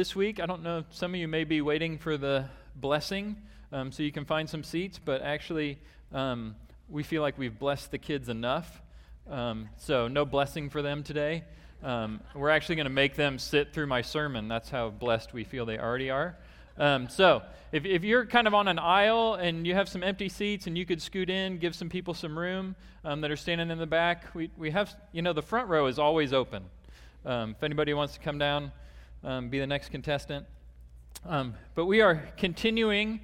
This week, I don't know, some of you may be waiting for the blessing um, so you can find some seats, but actually, um, we feel like we've blessed the kids enough. Um, so, no blessing for them today. Um, we're actually going to make them sit through my sermon. That's how blessed we feel they already are. Um, so, if, if you're kind of on an aisle and you have some empty seats and you could scoot in, give some people some room um, that are standing in the back, we, we have, you know, the front row is always open. if anybody wants to come down, um, be the next contestant. Um, but we are continuing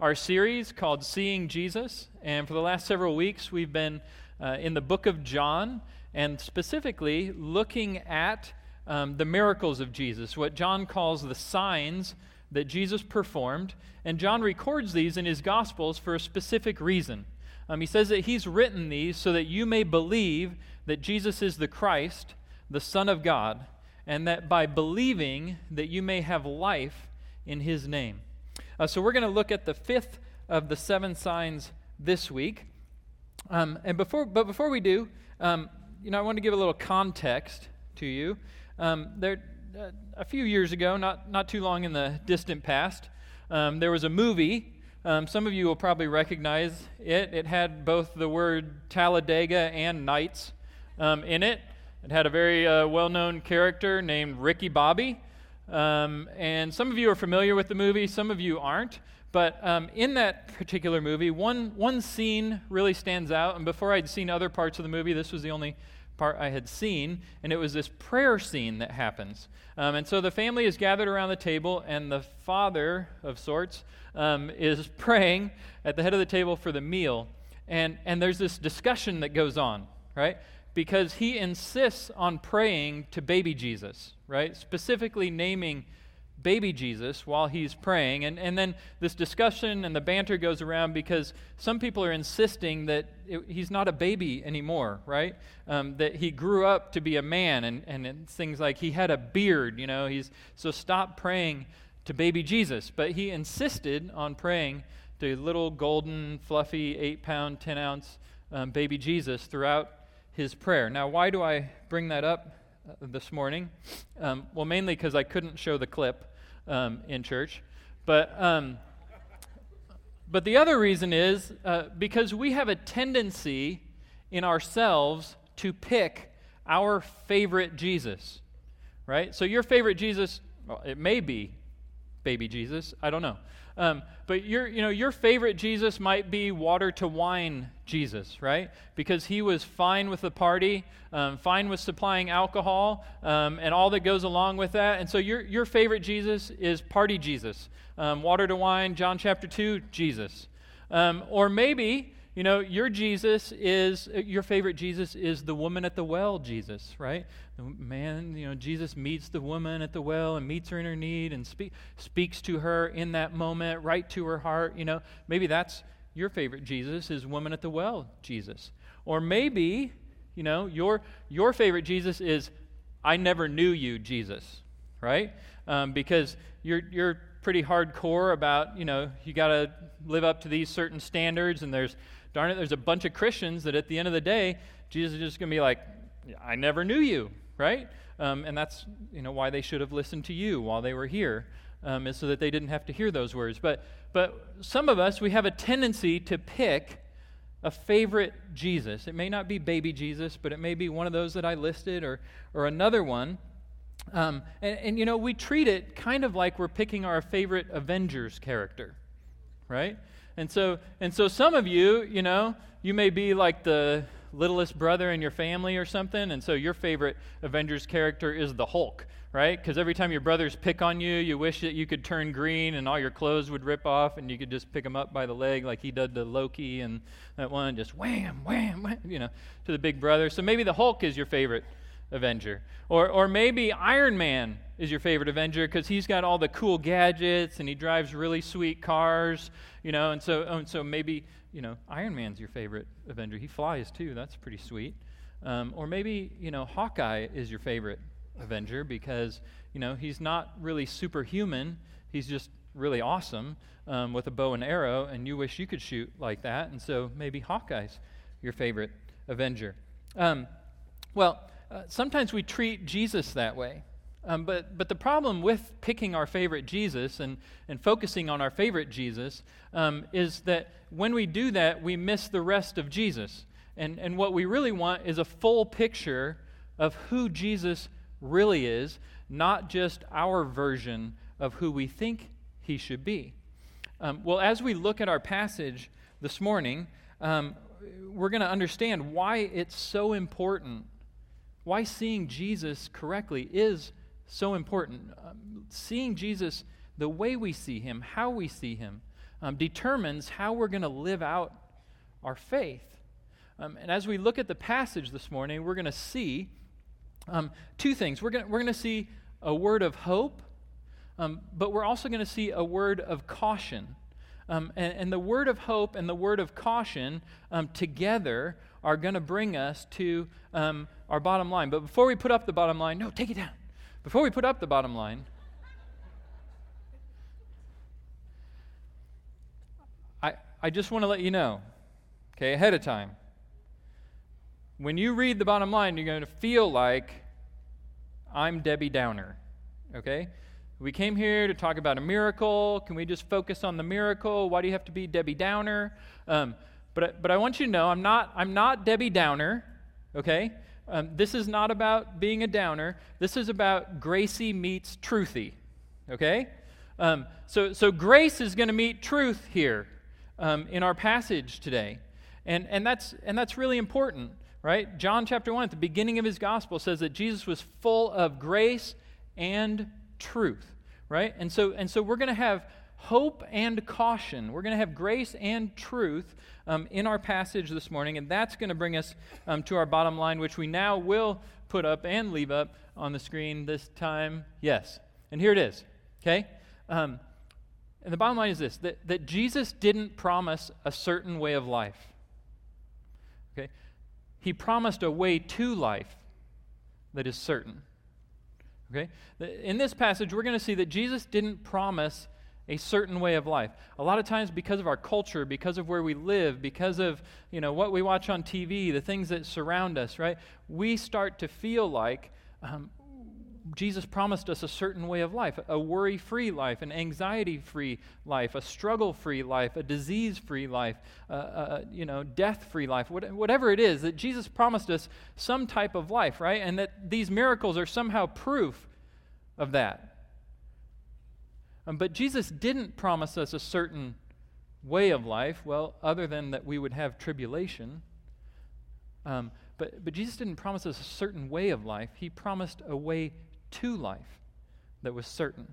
our series called Seeing Jesus. And for the last several weeks, we've been uh, in the book of John and specifically looking at um, the miracles of Jesus, what John calls the signs that Jesus performed. And John records these in his Gospels for a specific reason. Um, he says that he's written these so that you may believe that Jesus is the Christ, the Son of God and that by believing that you may have life in his name. Uh, so we're going to look at the fifth of the seven signs this week. Um, and before, but before we do, um, you know, I want to give a little context to you. Um, there, uh, a few years ago, not not too long in the distant past, um, there was a movie. Um, some of you will probably recognize it. It had both the word Talladega and Nights um, in it. It had a very uh, well known character named Ricky Bobby. Um, and some of you are familiar with the movie, some of you aren't. But um, in that particular movie, one, one scene really stands out. And before I'd seen other parts of the movie, this was the only part I had seen. And it was this prayer scene that happens. Um, and so the family is gathered around the table, and the father of sorts um, is praying at the head of the table for the meal. And, and there's this discussion that goes on, right? Because he insists on praying to baby Jesus, right? Specifically naming baby Jesus while he's praying. And, and then this discussion and the banter goes around because some people are insisting that it, he's not a baby anymore, right? Um, that he grew up to be a man, and, and things like he had a beard, you know. He's, so stop praying to baby Jesus. But he insisted on praying to little golden, fluffy, eight pound, 10 ounce um, baby Jesus throughout his prayer. Now, why do I bring that up uh, this morning? Um, well, mainly because I couldn't show the clip um, in church. But, um, but the other reason is uh, because we have a tendency in ourselves to pick our favorite Jesus, right? So your favorite Jesus, well, it may be baby Jesus, I don't know. Um, but your, you know, your favorite Jesus might be water to wine Jesus, right? Because he was fine with the party, um, fine with supplying alcohol, um, and all that goes along with that. And so your, your favorite Jesus is party Jesus. Um, water to wine, John chapter 2, Jesus. Um, or maybe you know, your Jesus is, your favorite Jesus is the woman at the well Jesus, right? The man, you know, Jesus meets the woman at the well and meets her in her need and speak, speaks to her in that moment, right to her heart. You know, maybe that's your favorite Jesus is woman at the well Jesus. Or maybe, you know, your, your favorite Jesus is I never knew you Jesus, right? Um, because you're, you're pretty hardcore about, you know, you got to live up to these certain standards and there's darn it, there's a bunch of Christians that at the end of the day, Jesus is just going to be like, I never knew you, right? Um, and that's you know why they should have listened to you while they were here, um, is so that they didn't have to hear those words. But but some of us we have a tendency to pick a favorite Jesus. It may not be baby Jesus, but it may be one of those that I listed or or another one. Um, and, and you know we treat it kind of like we're picking our favorite Avengers character, right? And so, and so some of you, you know, you may be like the littlest brother in your family or something, and so your favorite Avengers character is the Hulk, right? Because every time your brothers pick on you, you wish that you could turn green and all your clothes would rip off and you could just pick them up by the leg like he did to Loki and that one, just wham, wham, wham, you know, to the big brother. So maybe the Hulk is your favorite Avenger. Or, or maybe Iron Man is your favorite Avenger because he's got all the cool gadgets and he drives really sweet cars, you know, and so, and so maybe, you know, Iron Man's your favorite Avenger. He flies too, that's pretty sweet. Um, or maybe, you know, Hawkeye is your favorite Avenger because, you know, he's not really superhuman, he's just really awesome um, with a bow and arrow, and you wish you could shoot like that, and so maybe Hawkeye's your favorite Avenger. Um, well, uh, sometimes we treat Jesus that way. Um, but, but the problem with picking our favorite Jesus and, and focusing on our favorite Jesus um, is that when we do that, we miss the rest of Jesus. And, and what we really want is a full picture of who Jesus really is, not just our version of who we think he should be. Um, well, as we look at our passage this morning, um, we're going to understand why it's so important, why seeing Jesus correctly is so important. Um, seeing Jesus the way we see him, how we see him, um, determines how we're going to live out our faith. Um, and as we look at the passage this morning, we're going to see um, two things. We're going we're to see a word of hope, um, but we're also going to see a word of caution. Um, and, and, the word of hope and the word of caution um, together are going to bring us to um, our bottom line. But before we put up the bottom line, no, take it down. Before we put up the bottom line, I, I just want to let you know, okay, ahead of time. When you read the bottom line, you're going to feel like I'm Debbie Downer, okay? We came here to talk about a miracle. Can we just focus on the miracle? Why do you have to be Debbie Downer? Um, but, but I want you to know I'm not, I'm not Debbie Downer, okay? Um, this is not about being a downer. This is about Gracie meets Truthy, okay? Um, so, so Grace is going to meet truth here um, in our passage today. And, and, that's, and that's really important, right? John chapter 1 at the beginning of his gospel says that Jesus was full of grace and truth, right? And so, and so we're going to have hope and caution. We're going to have grace and truth um, in our passage this morning, and that's going to bring us um, to our bottom line, which we now will put up and leave up on the screen this time. Yes. And here it is, okay? Um, and the bottom line is this that, that Jesus didn't promise a certain way of life, okay? He promised a way to life that is certain. Okay? In this passage, we're going to see that Jesus didn't promise a certain way of life. A lot of times because of our culture, because of where we live, because of, you know, what we watch on TV, the things that surround us, right? We start to feel like um, Jesus promised us a certain way of life, a worry-free life, an anxiety-free life, a struggle-free life, a disease-free life, uh, uh, you know, death-free life, whatever it is, that Jesus promised us some type of life, right? And that these miracles are somehow proof of that. Um, but Jesus didn't promise us a certain way of life, well, other than that we would have tribulation. Um, but, but Jesus didn't promise us a certain way of life. He promised a way to life that was certain.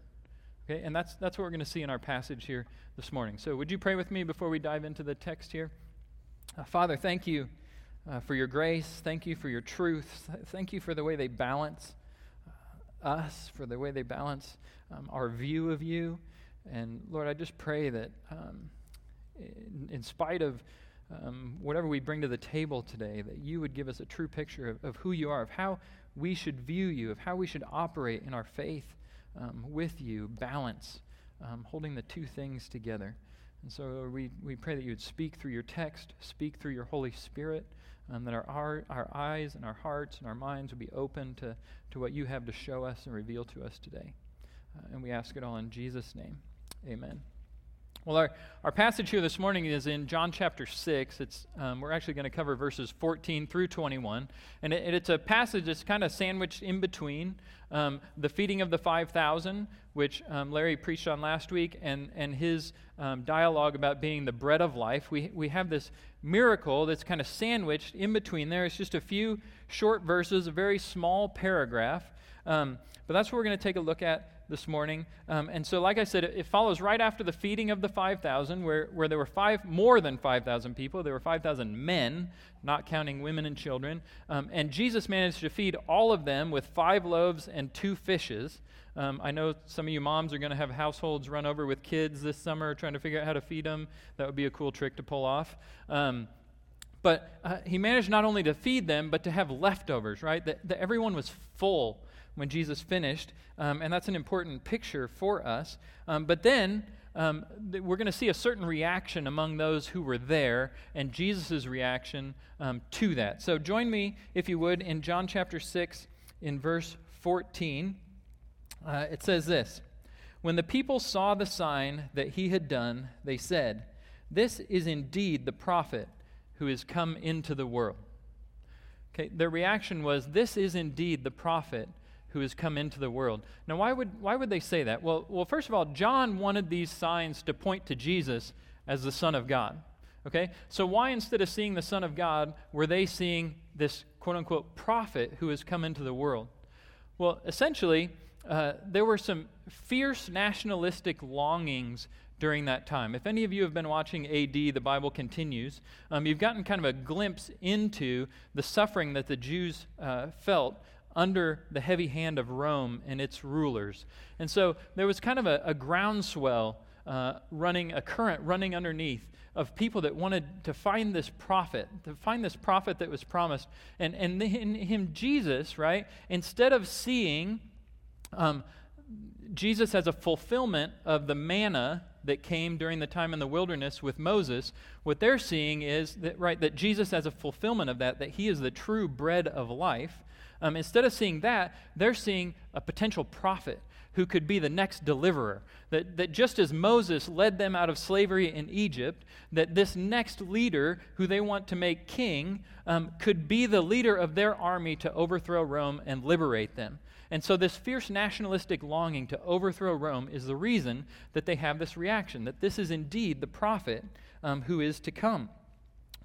Okay, and that's, that's what we're going to see in our passage here this morning. So, would you pray with me before we dive into the text here? Uh, Father, thank you uh, for your grace. Thank you for your truth. Thank you for the way they balance us, for the way they balance um, our view of you. And Lord, I just pray that um, in, in, spite of um, whatever we bring to the table today, that you would give us a true picture of, of who you are, of how we should view you, of how we should operate in our faith um, with you, balance, um, holding the two things together. And so we, we pray that you would speak through your text, speak through your Holy Spirit, um, that our, our, our eyes and our hearts and our minds would be open to, to what you have to show us and reveal to us today. Uh, and we ask it all in Jesus' name. Amen. Well, our, our passage here this morning is in John chapter 6. It's, um, we're actually going to cover verses 14 through 21. And it, it's a passage that's kind of sandwiched in between um, the feeding of the 5,000, which um, Larry preached on last week, and, and his um, dialogue about being the bread of life. We, we have this miracle that's kind of sandwiched in between there. It's just a few short verses, a very small paragraph. Um, but that's what we're going to take a look at this morning. Um, and so, like I said, it, it, follows right after the feeding of the 5,000, where, where there were five, more than 5,000 people. There were 5,000 men, not counting women and children. Um, and Jesus managed to feed all of them with five loaves and two fishes. Um, I know some of you moms are going to have households run over with kids this summer trying to figure out how to feed them. That would be a cool trick to pull off. Um, but uh, he managed not only to feed them, but to have leftovers, right? That, that everyone was full when Jesus finished, um, and that's an important picture for us. Um, but then um, th- we're going to see a certain reaction among those who were there, and Jesus' reaction um, to that. So join me, if you would, in John chapter 6, in verse 14. Uh, it says this When the people saw the sign that he had done, they said, This is indeed the prophet who has come into the world. Okay, their reaction was, This is indeed the prophet who has come into the world. Now, why would, why would they say that? Well, well, first of all, John wanted these signs to point to Jesus as the Son of God. Okay? So, why instead of seeing the Son of God, were they seeing this quote unquote prophet who has come into the world? Well, essentially, uh, there were some fierce nationalistic longings during that time. If any of you have been watching AD, the Bible continues, um, you've gotten kind of a glimpse into the suffering that the Jews uh, felt under the heavy hand of Rome and its rulers. And so there was kind of a, a groundswell uh, running, a current running underneath of people that wanted to find this prophet, to find this prophet that was promised. And, and in him, Jesus, right, instead of seeing um, Jesus as a fulfillment of the manna that came during the time in the wilderness with Moses, what they're seeing is that, right, that Jesus as a fulfillment of that, that he is the true bread of life. Um, instead of seeing that, they're seeing a potential prophet who could be the next deliverer. That, that just as Moses led them out of slavery in Egypt, that this next leader who they want to make king um, could be the leader of their army to overthrow Rome and liberate them. And so, this fierce nationalistic longing to overthrow Rome is the reason that they have this reaction that this is indeed the prophet um, who is to come.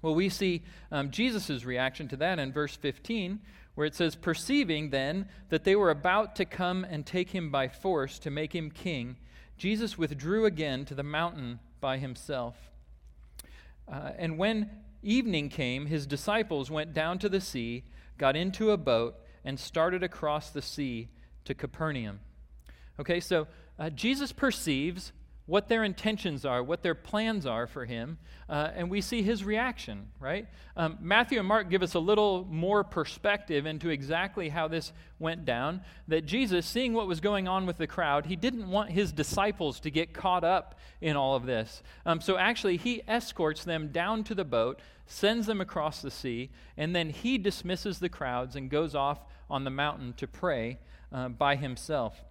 Well, we see um, Jesus' reaction to that in verse 15, where it says, Perceiving then that they were about to come and take him by force to make him king, Jesus withdrew again to the mountain by himself. Uh, and when evening came, his disciples went down to the sea, got into a boat, and started across the sea to Capernaum. Okay, so uh, Jesus perceives what their intentions are, what their plans are for him, uh, and we see his reaction, right? Um, Matthew and Mark give us a little more perspective into exactly how this went down. That Jesus, seeing what was going on with the crowd, he didn't want his disciples to get caught up in all of this. Um, so actually, he escorts them down to the boat, sends them across the sea, and then he dismisses the crowds and goes off on the mountain to pray uh, by himself.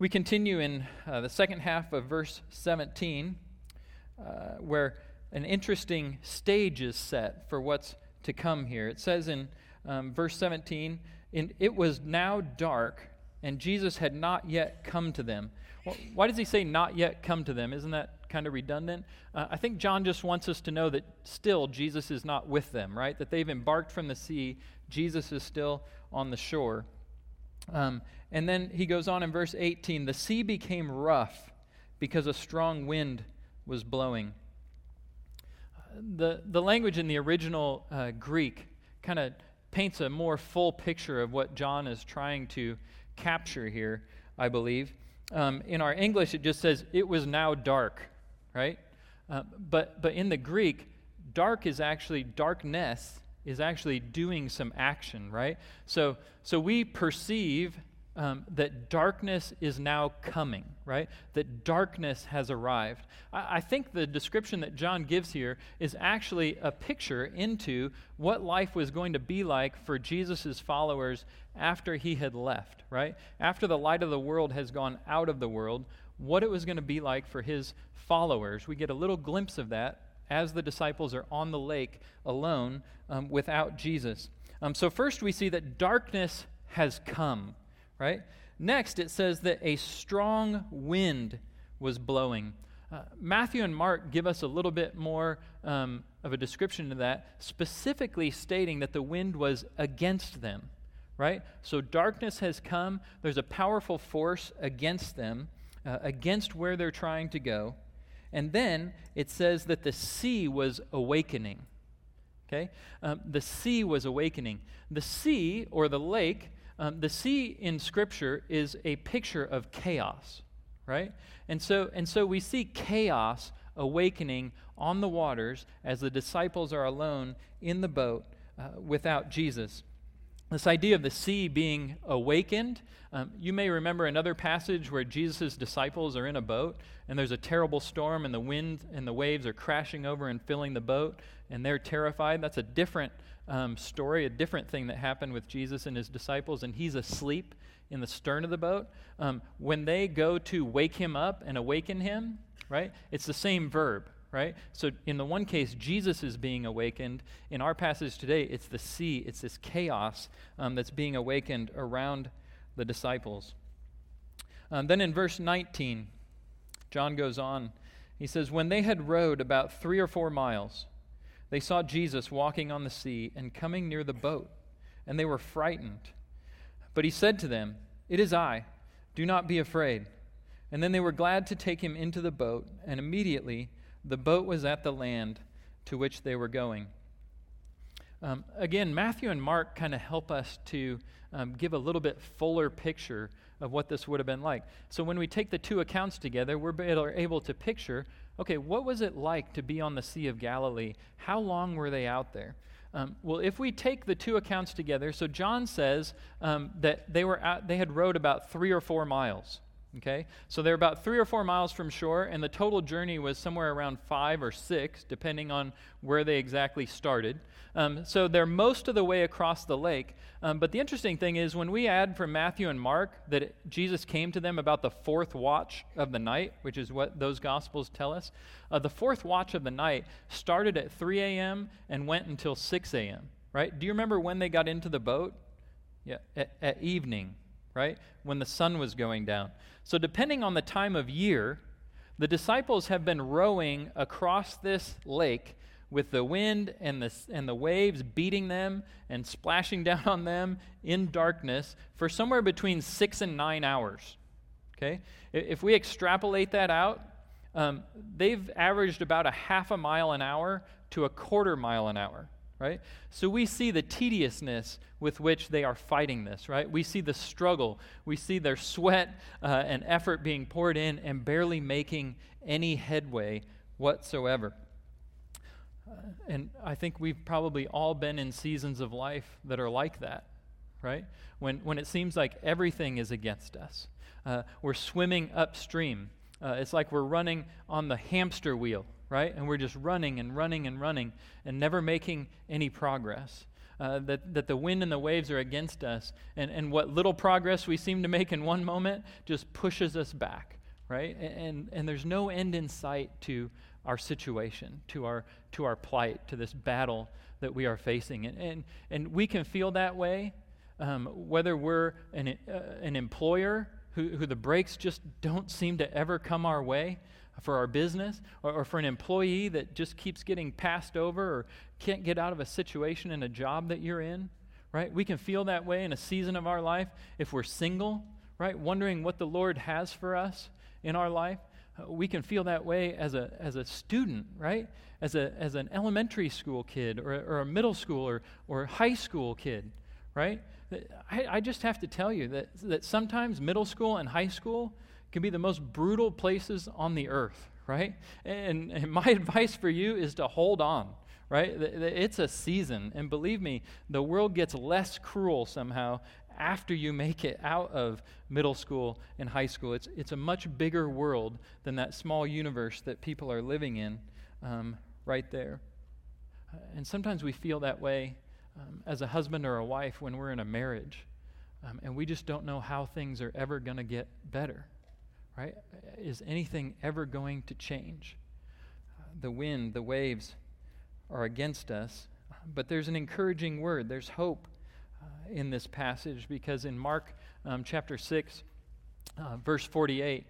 We continue in uh, the second half of verse 17, uh, where an interesting stage is set for what's to come here. It says in um, verse 17, in, It was now dark, and Jesus had not yet come to them. Well, why does he say not yet come to them? Isn't that kind of redundant? Uh, I think John just wants us to know that still Jesus is not with them, right? That they've embarked from the sea, Jesus is still on the shore. Um, and then he goes on in verse 18 the sea became rough because a strong wind was blowing. The, the language in the original uh, Greek kind of paints a more full picture of what John is trying to capture here, I believe. Um, in our English, it just says, it was now dark, right? Uh, but, but in the Greek, dark is actually darkness is actually doing some action, right? So, so we perceive um, that darkness is now coming, right? That darkness has arrived. I, I think the description that John gives here is actually a picture into what life was going to be like for Jesus' followers after he had left, right? After the light of the world has gone out of the world, what it was going to be like for his followers. We get a little glimpse of that as the disciples are on the lake alone um, without Jesus. Um, so, first we see that darkness has come, right? Next, it says that a strong wind was blowing. Uh, Matthew and Mark give us a little bit more um, of a description of that, specifically stating that the wind was against them, right? So darkness has come. There's a powerful force against them, uh, against where they're trying to go. And then it says that the sea was awakening. Okay? Um, the sea was awakening. The sea, or the lake, um, the sea in Scripture is a picture of chaos, right? And so, and so we see chaos awakening on the waters as the disciples are alone in the boat uh, without Jesus. This idea of the sea being awakened, um, you may remember another passage where Jesus' disciples are in a boat and there's a terrible storm and the wind and the waves are crashing over and filling the boat and they're terrified. That's a different um, story, a different thing that happened with Jesus and his disciples, and he's asleep in the stern of the boat, um, when they go to wake him up and awaken him, right, it's the same verb, right? So in the one case, Jesus is being awakened. In our passage today, it's the sea, it's this chaos um, that's being awakened around the disciples. Um, then in verse 19, John goes on. He says, When they had rowed about three or four miles, they saw Jesus walking on the sea and coming near the boat, and they were frightened. But he said to them, It is I, do not be afraid. And then they were glad to take him into the boat, and immediately the boat was at the land to which they were going. Um, again, Matthew and Mark kind of help us to um, give a little bit fuller picture of what this would have been like. So when we take the two accounts together, we're able to picture okay, what was it like to be on the Sea of Galilee? How long were they out there? Um, well, if we take the two accounts together, so John says um, that they were out, they had rowed about three or four miles. Okay? So they're about three or four miles from shore, and the total journey was somewhere around five or six, depending on where they exactly started. Um, so they're most of the way across the lake. Um, but the interesting thing is, when we add from Matthew and Mark that it, Jesus came to them about the fourth watch of the night, which is what those gospels tell us, uh, the fourth watch of the night started at 3 a.m. and went until 6 a.m., right? Do you remember when they got into the boat? Yeah, at, at evening, right? When the sun was going down. So, depending on the time of year, the disciples have been rowing across this lake with the wind and the, and the waves beating them and splashing down on them in darkness for somewhere between six and nine hours. Okay? If we extrapolate that out, um, they've averaged about a half a mile an hour to a quarter mile an hour right? So we see the tediousness with which they are fighting this, right? We see the struggle. We see their sweat uh, and effort being poured in and barely making any headway whatsoever. Uh, and I think we've probably all been in seasons of life that are like that, right? When, when it seems like everything is against us. Uh, we're swimming upstream. Uh, it's like we're running on the hamster wheel, right? And we're just running and running and running and never making any progress. Uh, that, that the wind and the waves are against us. And, and what little progress we seem to make in one moment just pushes us back, right? And, and there's no end in sight to our situation, to our, to our plight, to this battle that we are facing. And, and, and we can feel that way um, whether we're an, uh, an employer who, who the breaks just don't seem to ever come our way for our business or, or, for an employee that just keeps getting passed over or can't get out of a situation in a job that you're in, right? We can feel that way in a season of our life if we're single, right? Wondering what the Lord has for us in our life. Uh, we can feel that way as a, as a student, right? As, a, as an elementary school kid or, or a middle school or, or high school kid, right? I, I just have to tell you that, that sometimes middle school and high school can be the most brutal places on the earth, right? And, and my advice for you is to hold on, right? It's a season. And believe me, the world gets less cruel somehow after you make it out of middle school and high school. It's, it's a much bigger world than that small universe that people are living in um, right there. And sometimes we feel that way um, as a husband or a wife when we're in a marriage. Um, and we just don't know how things are ever going to get better right? Is anything ever going to change? The wind, the waves are against us, but there's an encouraging word. There's hope uh, in this passage because in Mark um, chapter 6, uh, verse 48,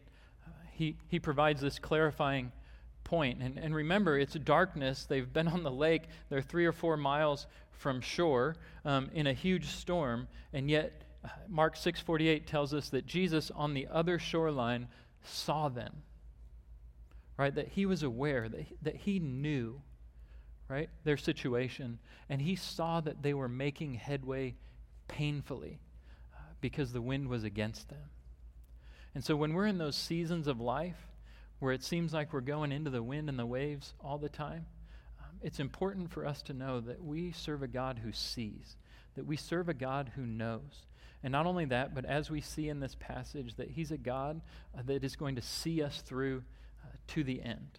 uh, he, he provides this clarifying point. And, and remember, it's darkness. They've been on the lake. They're three or four miles from shore um, in a huge storm, and yet Mark 6:48 tells us that Jesus on the other shoreline saw them. Right? That he was aware that he, that he knew right? Their situation and he saw that they were making headway painfully uh, because the wind was against them. And so when we're in those seasons of life where it seems like we're going into the wind and the waves all the time, um, it's important for us to know that we serve a God who sees, that we serve a God who knows, and not only that, but as we see in this passage, that He's a God uh, that is going to see us through uh, to the end.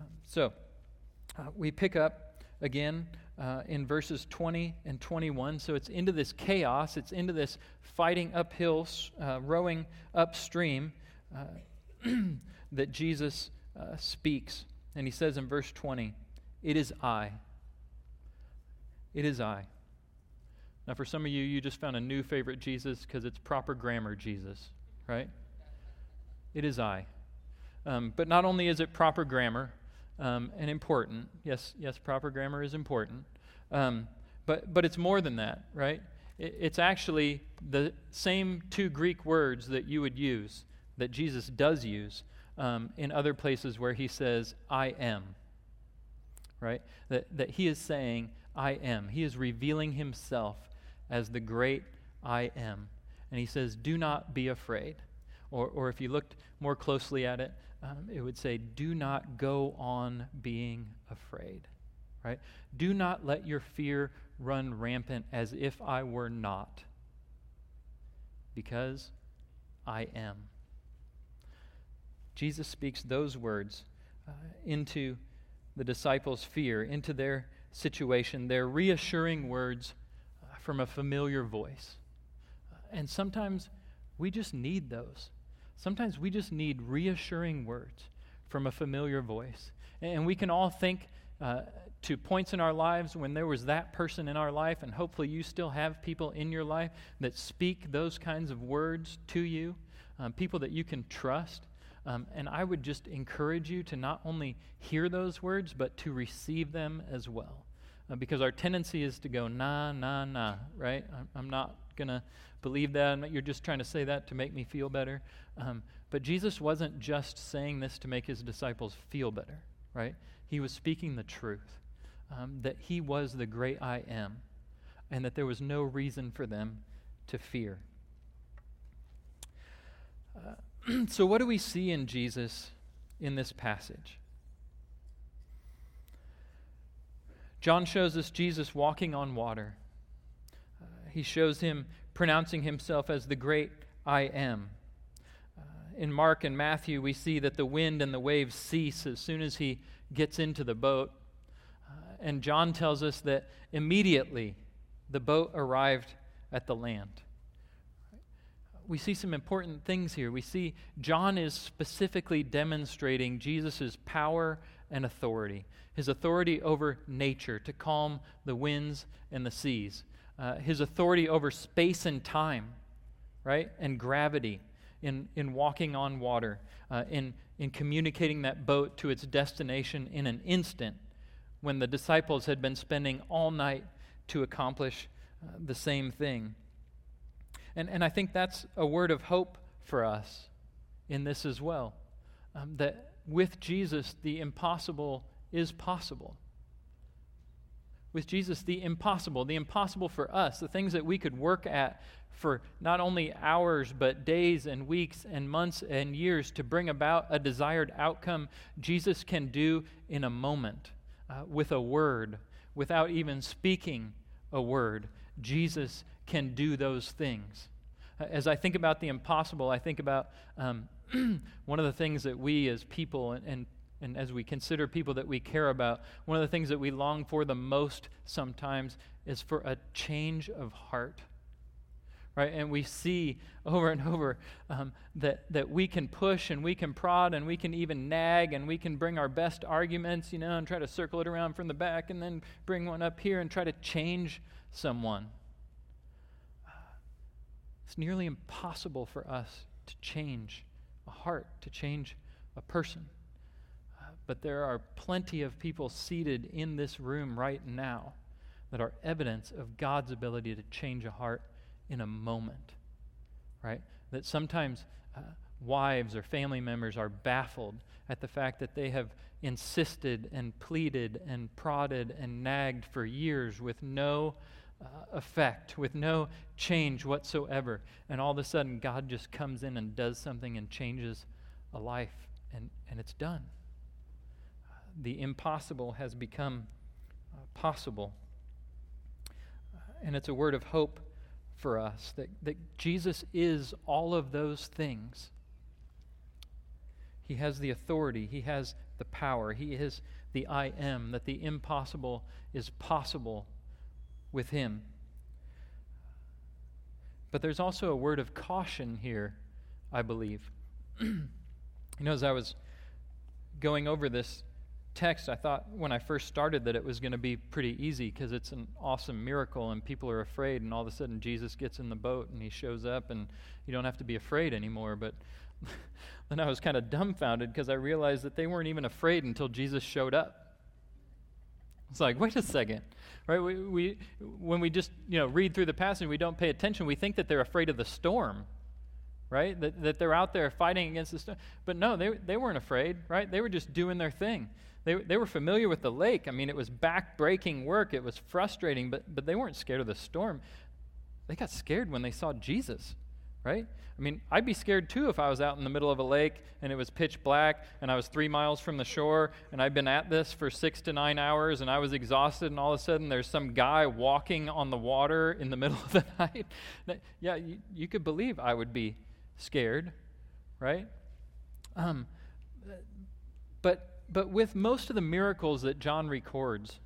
Um, so, uh, we pick up again uh, in verses 20 and 21. So it's into this chaos, it's into this fighting uphill, uh, rowing upstream uh, that Jesus speaks. And he says in verse 20, It is I. It is I. Now, for some of you, you just found a new favorite Jesus because it's proper grammar Jesus, right? It is I. Um, but not only is it proper grammar um, and important, yes, yes, proper grammar is important, um, but, but it's more than that, right? It, it's actually the same two Greek words that you would use, that Jesus does use um, in other places where he says, I am, right? That, that he is saying, I am. He is revealing himself as the great I am. And he says, Do not be afraid. Or, or if you looked more closely at it, um, it would say, Do not go on being afraid. Right? Do not let your fear run rampant as if I were not, because I am. Jesus speaks those words uh, into the disciples' fear, into their situation, their reassuring words from a familiar voice. And sometimes we just need those. Sometimes we just need reassuring words from a familiar voice. And we can all think uh, to points in our lives when there was that person in our life, and hopefully you still have people in your life that speak those kinds of words to you, um, people that you can trust. Um, and I would just encourage you to not only hear those words, but to receive them as well uh, because our tendency is to go, nah, nah, nah, right? I'm, I'm not going to believe that. You're just trying to say that to make me feel better. Um, but Jesus wasn't just saying this to make his disciples feel better, right? He was speaking the truth um, that he was the great I am and that there was no reason for them to fear. Uh, so, what do we see in Jesus in this passage? John shows us Jesus walking on water. Uh, he shows him pronouncing himself as the great I am. Uh, in Mark and Matthew, we see that the wind and the waves cease as soon as he gets into the boat. Uh, and John tells us that immediately the boat arrived at the land. We see some important things here. We see John is specifically demonstrating Jesus' power and authority his authority over nature to calm the winds and the seas, uh, his authority over space and time, right? And gravity in, in walking on water, uh, in, in communicating that boat to its destination in an instant when the disciples had been spending all night to accomplish uh, the same thing. And, and I think that's a word of hope for us in this as well. Um, that with Jesus, the impossible is possible. With Jesus, the impossible, the impossible for us, the things that we could work at for not only hours, but days and weeks and months and years to bring about a desired outcome, Jesus can do in a moment uh, with a word, without even speaking a word. Jesus can do those things. As I think about the impossible, I think about um, one of the things that we as people and, and and as we consider people that we care about, one of the things that we long for the most sometimes is for a change of heart. Right? And we see over and over um, that, that we can push and we can prod and we can even nag and we can bring our best arguments, you know, and try to circle it around from the back and then bring one up here and try to change someone. It's nearly impossible for us to change a heart, to change a person but there are plenty of people seated in this room right now that are evidence of God's ability to change a heart in a moment, right? That sometimes uh, wives or family members are baffled at the fact that they have insisted and pleaded and prodded and nagged for years with no uh, effect, with no change whatsoever. And all of a sudden, God just comes in and does something and changes a life, and, and it's done the impossible has become uh, possible. And it's a word of hope for us that, that Jesus is all of those things. He has the authority. He has the power. He is the I am, that the impossible is possible with him. But there's also a word of caution here, I believe. you know, as I was going over this text, I thought when I first started that it was going to be pretty easy because it's an awesome miracle and people are afraid, and all of a sudden Jesus gets in the boat and he shows up, and you don't have to be afraid anymore. But then I was kind of dumbfounded because I realized that they weren't even afraid until Jesus showed up. It's like, wait a second, right? We, we, when we just you know read through the passage, we don't pay attention. We think that they're afraid of the storm, right? That, that they're out there fighting against the storm. But no, they, they weren't afraid, right? They were just doing their thing. They, they were familiar with the lake. I mean, it was back-breaking work. It was frustrating, but, but they weren't scared of the storm. They got scared when they saw Jesus, right? I mean, I'd be scared too if I was out in the middle of a lake and it was pitch black and I was three miles from the shore and I'd been at this for six to nine hours and I was exhausted and all of a sudden there's some guy walking on the water in the middle of the night. yeah, you, you could believe I would be scared, right? Um, but, but with most of the miracles that John records,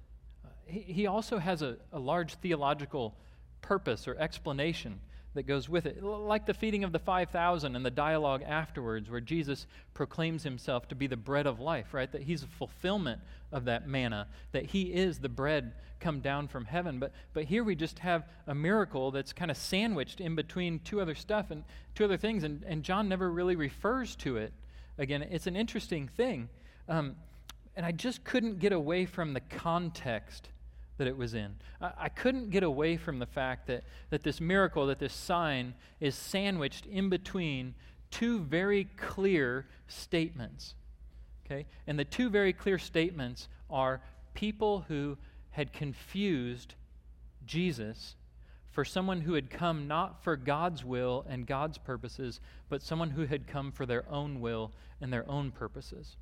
he, he also has a, a large theological purpose or explanation that goes with it. Like the feeding of the 5,000 and the dialogue afterwards, where Jesus proclaims himself to be the bread of life, right? That he's a fulfillment of that manna, that he is the bread come down from heaven. But, but here we just have a miracle that's kind of sandwiched in between two other stuff and two other things, and, and John never really refers to it. Again, it's an interesting thing. Um, and I just couldn't get away from the context that it was in. I, I, couldn't get away from the fact that, that this miracle, that this sign, is sandwiched in between two very clear statements. Okay? And the two very clear statements are people who had confused Jesus for someone who had come not for God's will and God's purposes, but someone who had come for their own will and their own purposes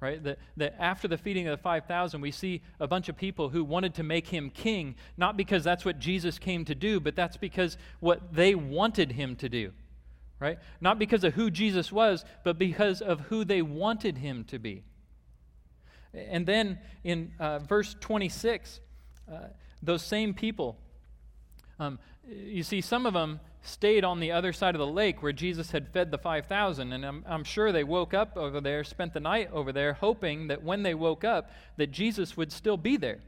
right? That, that after the feeding of the 5,000, we see a bunch of people who wanted to make him king, not because that's what Jesus came to do, but that's because what they wanted him to do, right? Not because of who Jesus was, but because of who they wanted him to be. And then in uh, verse 26, uh, those same people, um, you see, some of them stayed on the other side of the lake where Jesus had fed the 5,000. And I'm, I'm, sure they woke up over there, spent the night over there, hoping that when they woke up, that Jesus would still be there,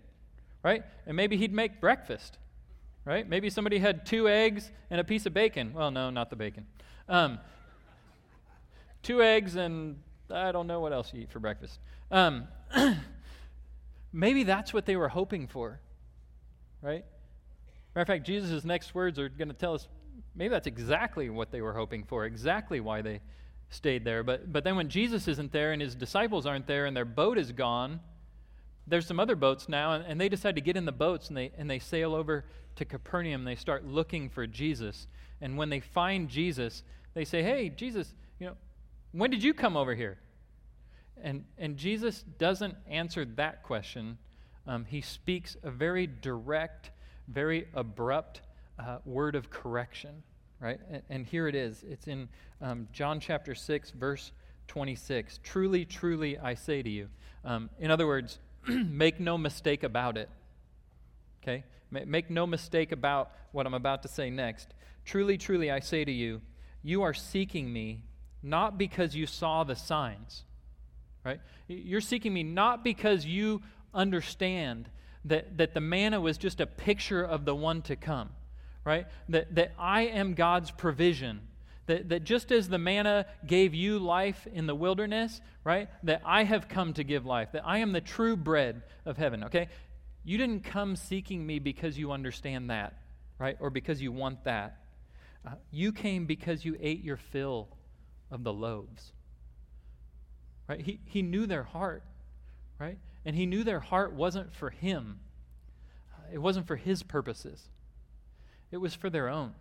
right? And maybe he'd make breakfast, right? Maybe somebody had two eggs and a piece of bacon. Well, no, not the bacon. Um, two eggs and I don't know what else you eat for breakfast. Um, maybe that's what they were hoping for, right? Matter of fact, Jesus' next words are going to tell us maybe that's exactly what they were hoping for, exactly why they stayed there. But, but then when Jesus isn't there and his disciples aren't there and their boat is gone, there's some other boats now, and, and they decide to get in the boats and they, and they sail over to Capernaum. They start looking for Jesus. And when they find Jesus, they say, Hey, Jesus, you know, when did you come over here? And, and Jesus doesn't answer that question. Um, he speaks a very direct, very abrupt uh, word of correction, right? And, and, here it is. It's in um, John chapter 6, verse 26. Truly, truly, I say to you. Um, in other words, make no mistake about it. Okay? Make no mistake about what I'm about to say next. Truly, truly, I say to you, you are seeking me not because you saw the signs, right? You're seeking me not because you understand that, that the manna was just a picture of the one to come right? That, that I am God's provision. That, that just as the manna gave you life in the wilderness, right? That I have come to give life. That I am the true bread of heaven, okay? You didn't come seeking me because you understand that, right? Or because you want that. Uh, you came because you ate your fill of the loaves. Right? He, he knew their heart, right? And he knew their heart wasn't for him, uh, it wasn't for his purposes. It was for their own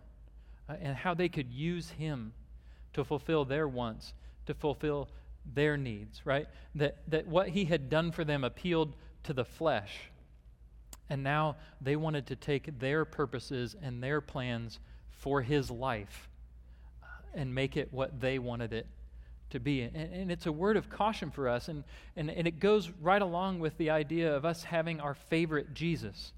uh, and how they could use him to fulfill their wants, to fulfill their needs, right? That, that what he had done for them appealed to the flesh. And now they wanted to take their purposes and their plans for his life uh, and make it what they wanted it to be. And, and, it's a word of caution for us, and, and, and it goes right along with the idea of us having our favorite Jesus,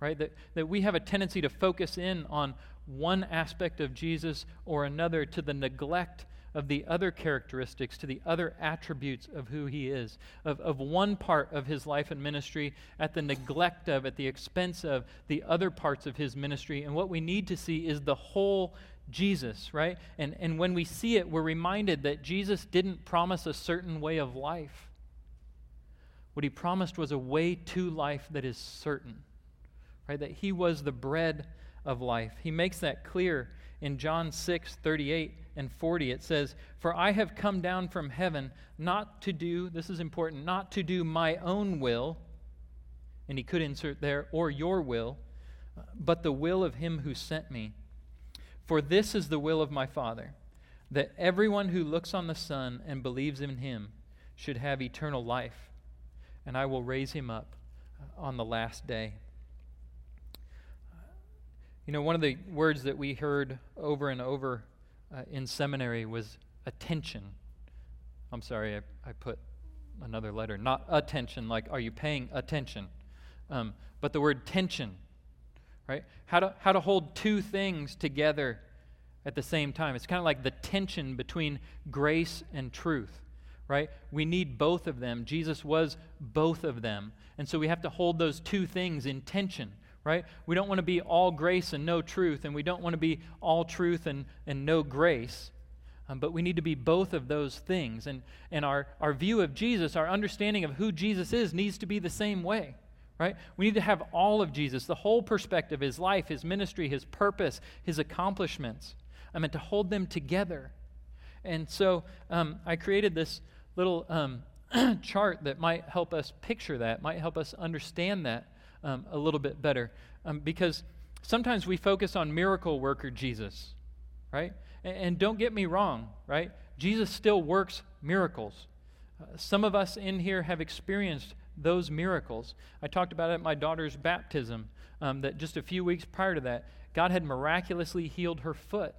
right? That, that we have a tendency to focus in on one aspect of Jesus or another to the neglect of the other characteristics, to the other attributes of who he is, of, of one part of his life and ministry at the neglect of, at the expense of the other parts of his ministry. And what we need to see is the whole Jesus, right? And, and when we see it, we're reminded that Jesus didn't promise a certain way of life. What he promised was a way to life that is certain, right? That he was the bread of life. He makes that clear in John 6 38 and 40. It says, For I have come down from heaven not to do, this is important, not to do my own will, and he could insert there, or your will, but the will of him who sent me. For this is the will of my Father, that everyone who looks on the Son and believes in him should have eternal life, and I will raise him up on the last day. You know, one of the words that we heard over and over uh, in seminary was attention. I'm sorry, I, I put another letter. Not attention, like, are you paying attention? Um, but the word tension right? How to, how to hold two things together at the same time. It's kind of like the tension between grace and truth, right? We need both of them. Jesus was both of them. And so we have to hold those two things in tension, right? We don't want to be all grace and no truth, and we don't want to be all truth and, and no grace. Um, but we need to be both of those things. And, and our, our view of Jesus, our understanding of who Jesus is, needs to be the same way right? We need to have all of Jesus, the whole perspective, his life, his ministry, his purpose, his accomplishments. I meant to hold them together. And so um, I created this little um, chart that might help us picture that, might help us understand that um, a little bit better. Um, because sometimes we focus on miracle worker Jesus, right? And, and don't get me wrong, right? Jesus still works miracles. Uh, some of us in here have experienced those miracles. I talked about it at my daughter's baptism, um, that just a few weeks prior to that, God had miraculously healed her foot,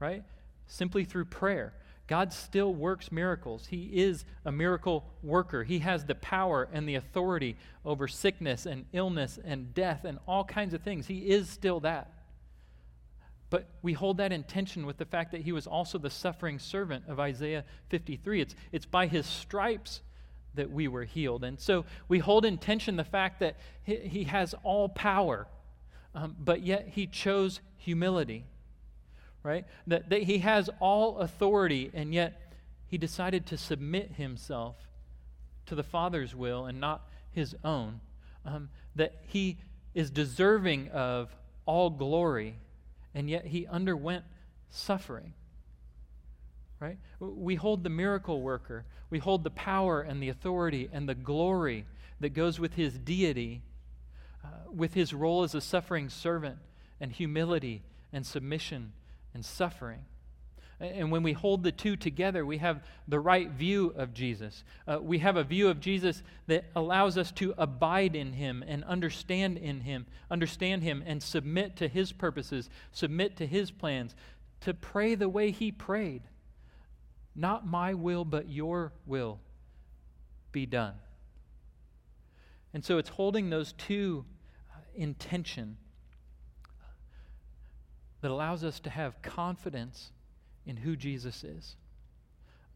right? Simply through prayer. God still works miracles. He is a miracle worker. He has the power and the authority over sickness and illness and death and all kinds of things. He is still that. But we hold that in tension with the fact that he was also the suffering servant of Isaiah 53. It's, it's by his stripes that we were healed. And so we hold in tension the fact that he, he has all power, um, but yet he chose humility, right? That, that he has all authority, and yet he decided to submit himself to the Father's will and not his own. Um, that he is deserving of all glory, and yet he underwent suffering right? We hold the miracle worker, we hold the power and the authority and the glory that goes with his deity, uh, with his role as a suffering servant, and humility and submission and suffering. And when we hold the two together, we have the right view of Jesus. Uh, we have a view of Jesus that allows us to abide in him and understand in him, understand him and submit to his purposes, submit to his plans, to pray the way he prayed. Not my will, but your will be done. And so it's holding those two uh, in tension that allows us to have confidence in who Jesus is.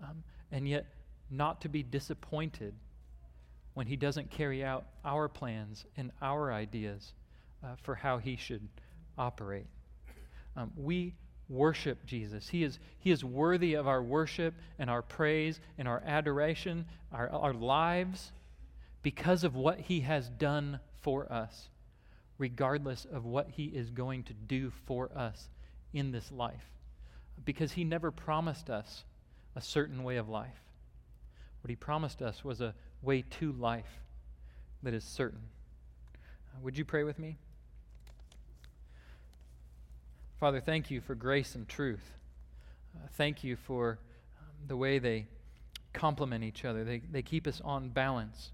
Um, and yet not to be disappointed when he doesn't carry out our plans and our ideas uh, for how he should operate. Um, we worship Jesus. He is, he is worthy of our worship and our praise and our adoration, our, our lives, because of what he has done for us, regardless of what he is going to do for us in this life. Because he never promised us a certain way of life. What he promised us was a way to life that is certain. Uh, would you pray with me? Father, thank you for grace and truth. Uh, thank you for um, the way they complement each other, they, they keep us on balance.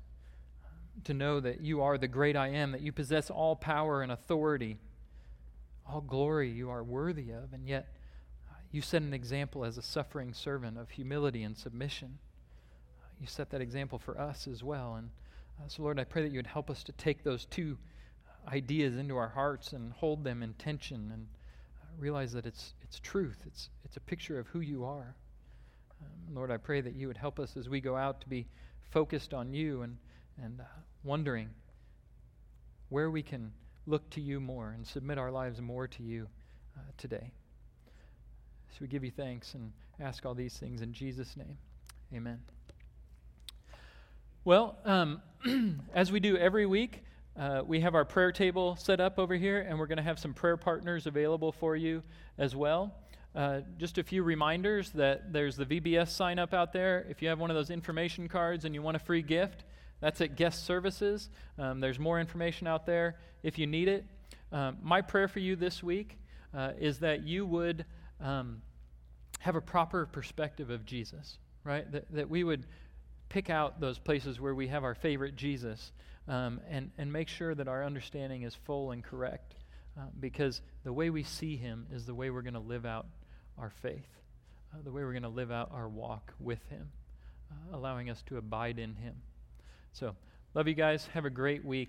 to know that you are the great I am, that you possess all power and authority, all glory you are worthy of, and yet uh, you set an example as a suffering servant of humility and submission. Uh, you set that example for us as well. And uh, so, Lord, I pray that you would help us to take those two ideas into our hearts and hold them in tension and uh, realize that it's, it's truth. It's, it's a picture of who you are. Um, Lord, I pray that you would help us as we go out to be focused on you and, and uh, wondering where we can look to you more and submit our lives more to you uh, today. So we give you thanks and ask all these things in Jesus' name. Amen. Well, um, as we do every week, uh, we have our prayer table set up over here, and we're going to have some prayer partners available for you as well. Uh, just a few reminders that there's the VBS sign up out there. If you have one of those information cards and you want a free gift, that's at guest services. Um, there's more information out there if you need it. Um, my prayer for you this week uh, is that you would um, have a proper perspective of Jesus, right? That, that we would pick out those places where we have our favorite Jesus um, and, and make sure that our understanding is full and correct. Uh, because the way we see him is the way we're going to live out our faith, uh, the way we're going to live out our walk with him, uh, allowing us to abide in him. So, love you guys. Have a great week.